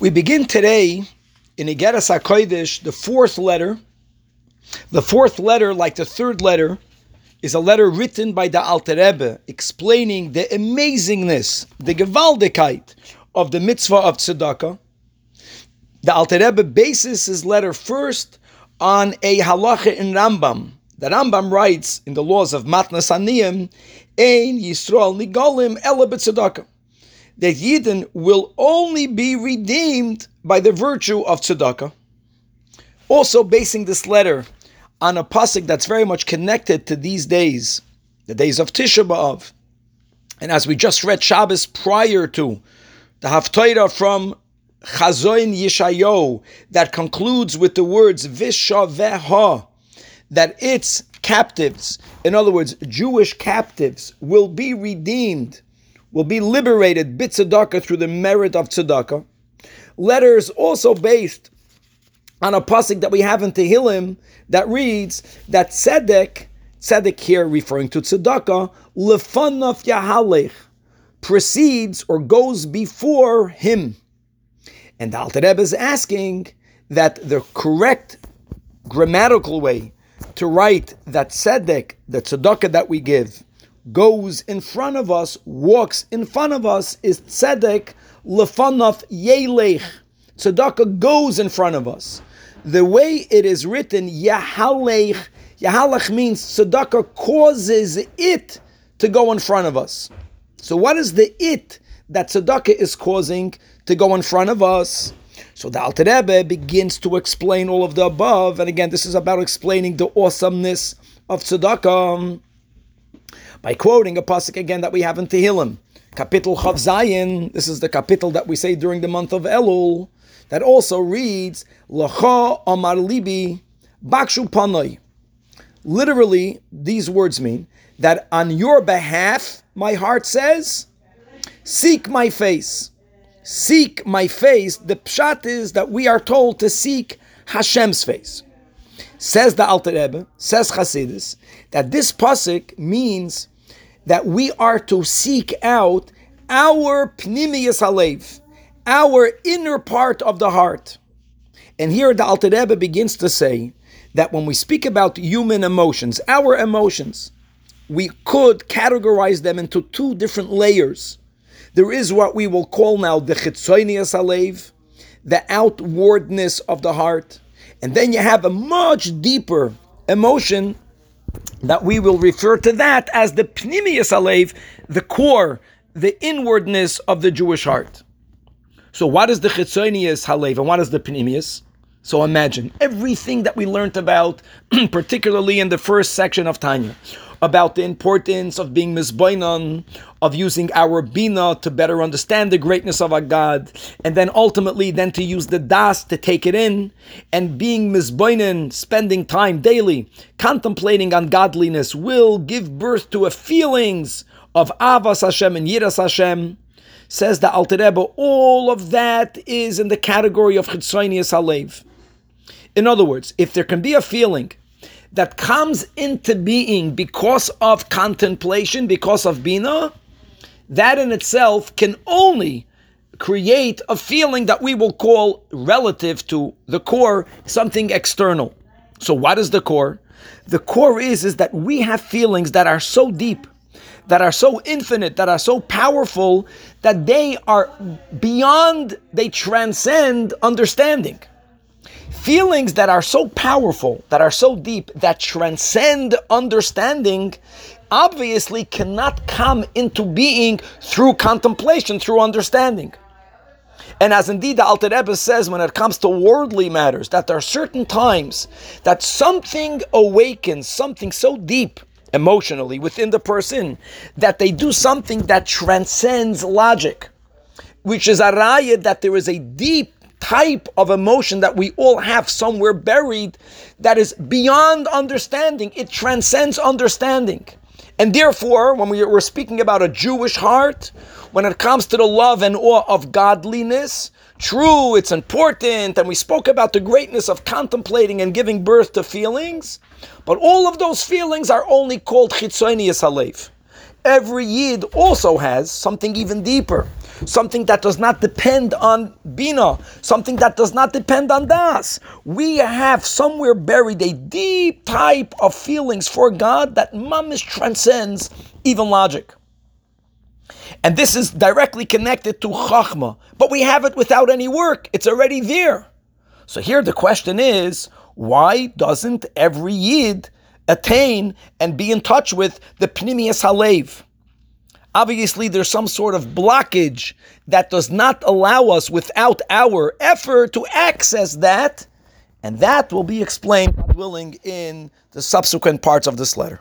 We begin today in Igeras HaKodesh, the fourth letter. The fourth letter, like the third letter, is a letter written by the Alter Rebbe explaining the amazingness, the gewaldigkeit of the mitzvah of tzedakah. The Alter Rebbe bases his letter first on a halacha in Rambam. The Rambam writes in the laws of Matnas Aniyim, Ein Yisrael Nigolim Ela B'tzedakah that Yidden will only be redeemed by the virtue of tzedakah. Also, basing this letter on a pasuk that's very much connected to these days, the days of Tisha B'av, and as we just read Shabbos prior to the Haftarah from Chazoin Yeshayo that concludes with the words Vishaveha, that its captives, in other words, Jewish captives, will be redeemed will be liberated bit tzedakah through the merit of tzedakah. Letters also based on a pasuk that we have in Tehillim that reads that tzedek, tzedek here referring to tzedakah, lefanav yahalech, precedes or goes before him. And the Alter Rebbe is asking that the correct grammatical way to write that tzedek, the tzedakah that we give, goes in front of us, walks in front of us, is tzedek lefanaf yelech. Tzedakah goes in front of us. The way it is written, yahalech, yahalech means tzedakah causes it to go in front of us. So what is the it that tzedakah is causing to go in front of us? So the Alter Rebbe begins to explain all of the above, and again, this is about explaining the awesomeness of tzedakah by quoting a pasuk again that we have in Tehillim, Kapitel Chav Zayin. This is the kapitel that we say during the month of Elul. That also reads Lacha Amar Libi Bakshu Panoi. Literally, these words mean that on your behalf, my heart says, "Seek my face." Seek my face. The pshat is that we are told to seek Hashem's face. Says the Alter Rebbe, says Chassidus, that this pasuk means that we are to seek out our pnimiyas halev, our inner part of the heart. And here the Alter Rebbe begins to say that when we speak about human emotions, our emotions, we could categorize them into two different layers. There is what we will call now the chitzonias halev, the outwardness of the heart, and then you have a much deeper emotion that we will refer to that as the pnimius alev, the core, the inwardness of the Jewish heart. So what is the chitzonius halev and what is the pnimius? So imagine everything that we learned about, particularly in the first section of Tanya about the importance of being misbainan, of using our bina to better understand the greatness of our God, and then ultimately then to use the das to take it in, and being misbainan, spending time daily, contemplating on godliness, will give birth to a feelings of avas Hashem and yiras Hashem. Says the Alter Rebbe, all of that is in the category of chitzonius halev. In other words, if there can be a feeling that comes into being because of contemplation, because of bina, that in itself can only create a feeling that we will call relative to the core something external. So what is the core? The core is is that we have feelings that are so deep, that are so infinite, that are so powerful that they are beyond, they transcend understanding feelings that are so powerful, that are so deep, that transcend understanding, obviously cannot come into being through contemplation, through understanding. And as indeed the Alter Rebbe says when it comes to worldly matters, that there are certain times that something awakens, something so deep emotionally within the person, that they do something that transcends logic, which is a raya that there is a deep type of emotion that we all have somewhere buried that is beyond understanding. It transcends understanding. And therefore, when we are speaking about a Jewish heart, when it comes to the love and awe of godliness, true, it's important, and we spoke about the greatness of contemplating and giving birth to feelings, but all of those feelings are only called chitzonius halev. Every yid also has something even deeper, something that does not depend on bina, something that does not depend on das. We have somewhere buried a deep type of feelings for God that mamish transcends even logic. And this is directly connected to chachma, but we have it without any work. It's already there. So here the question is, why doesn't every yid attain and be in touch with the pnimius halev? Obviously, there's some sort of blockage that does not allow us, without our effort, to access that, and that will be explained, willing, in the subsequent parts of this letter.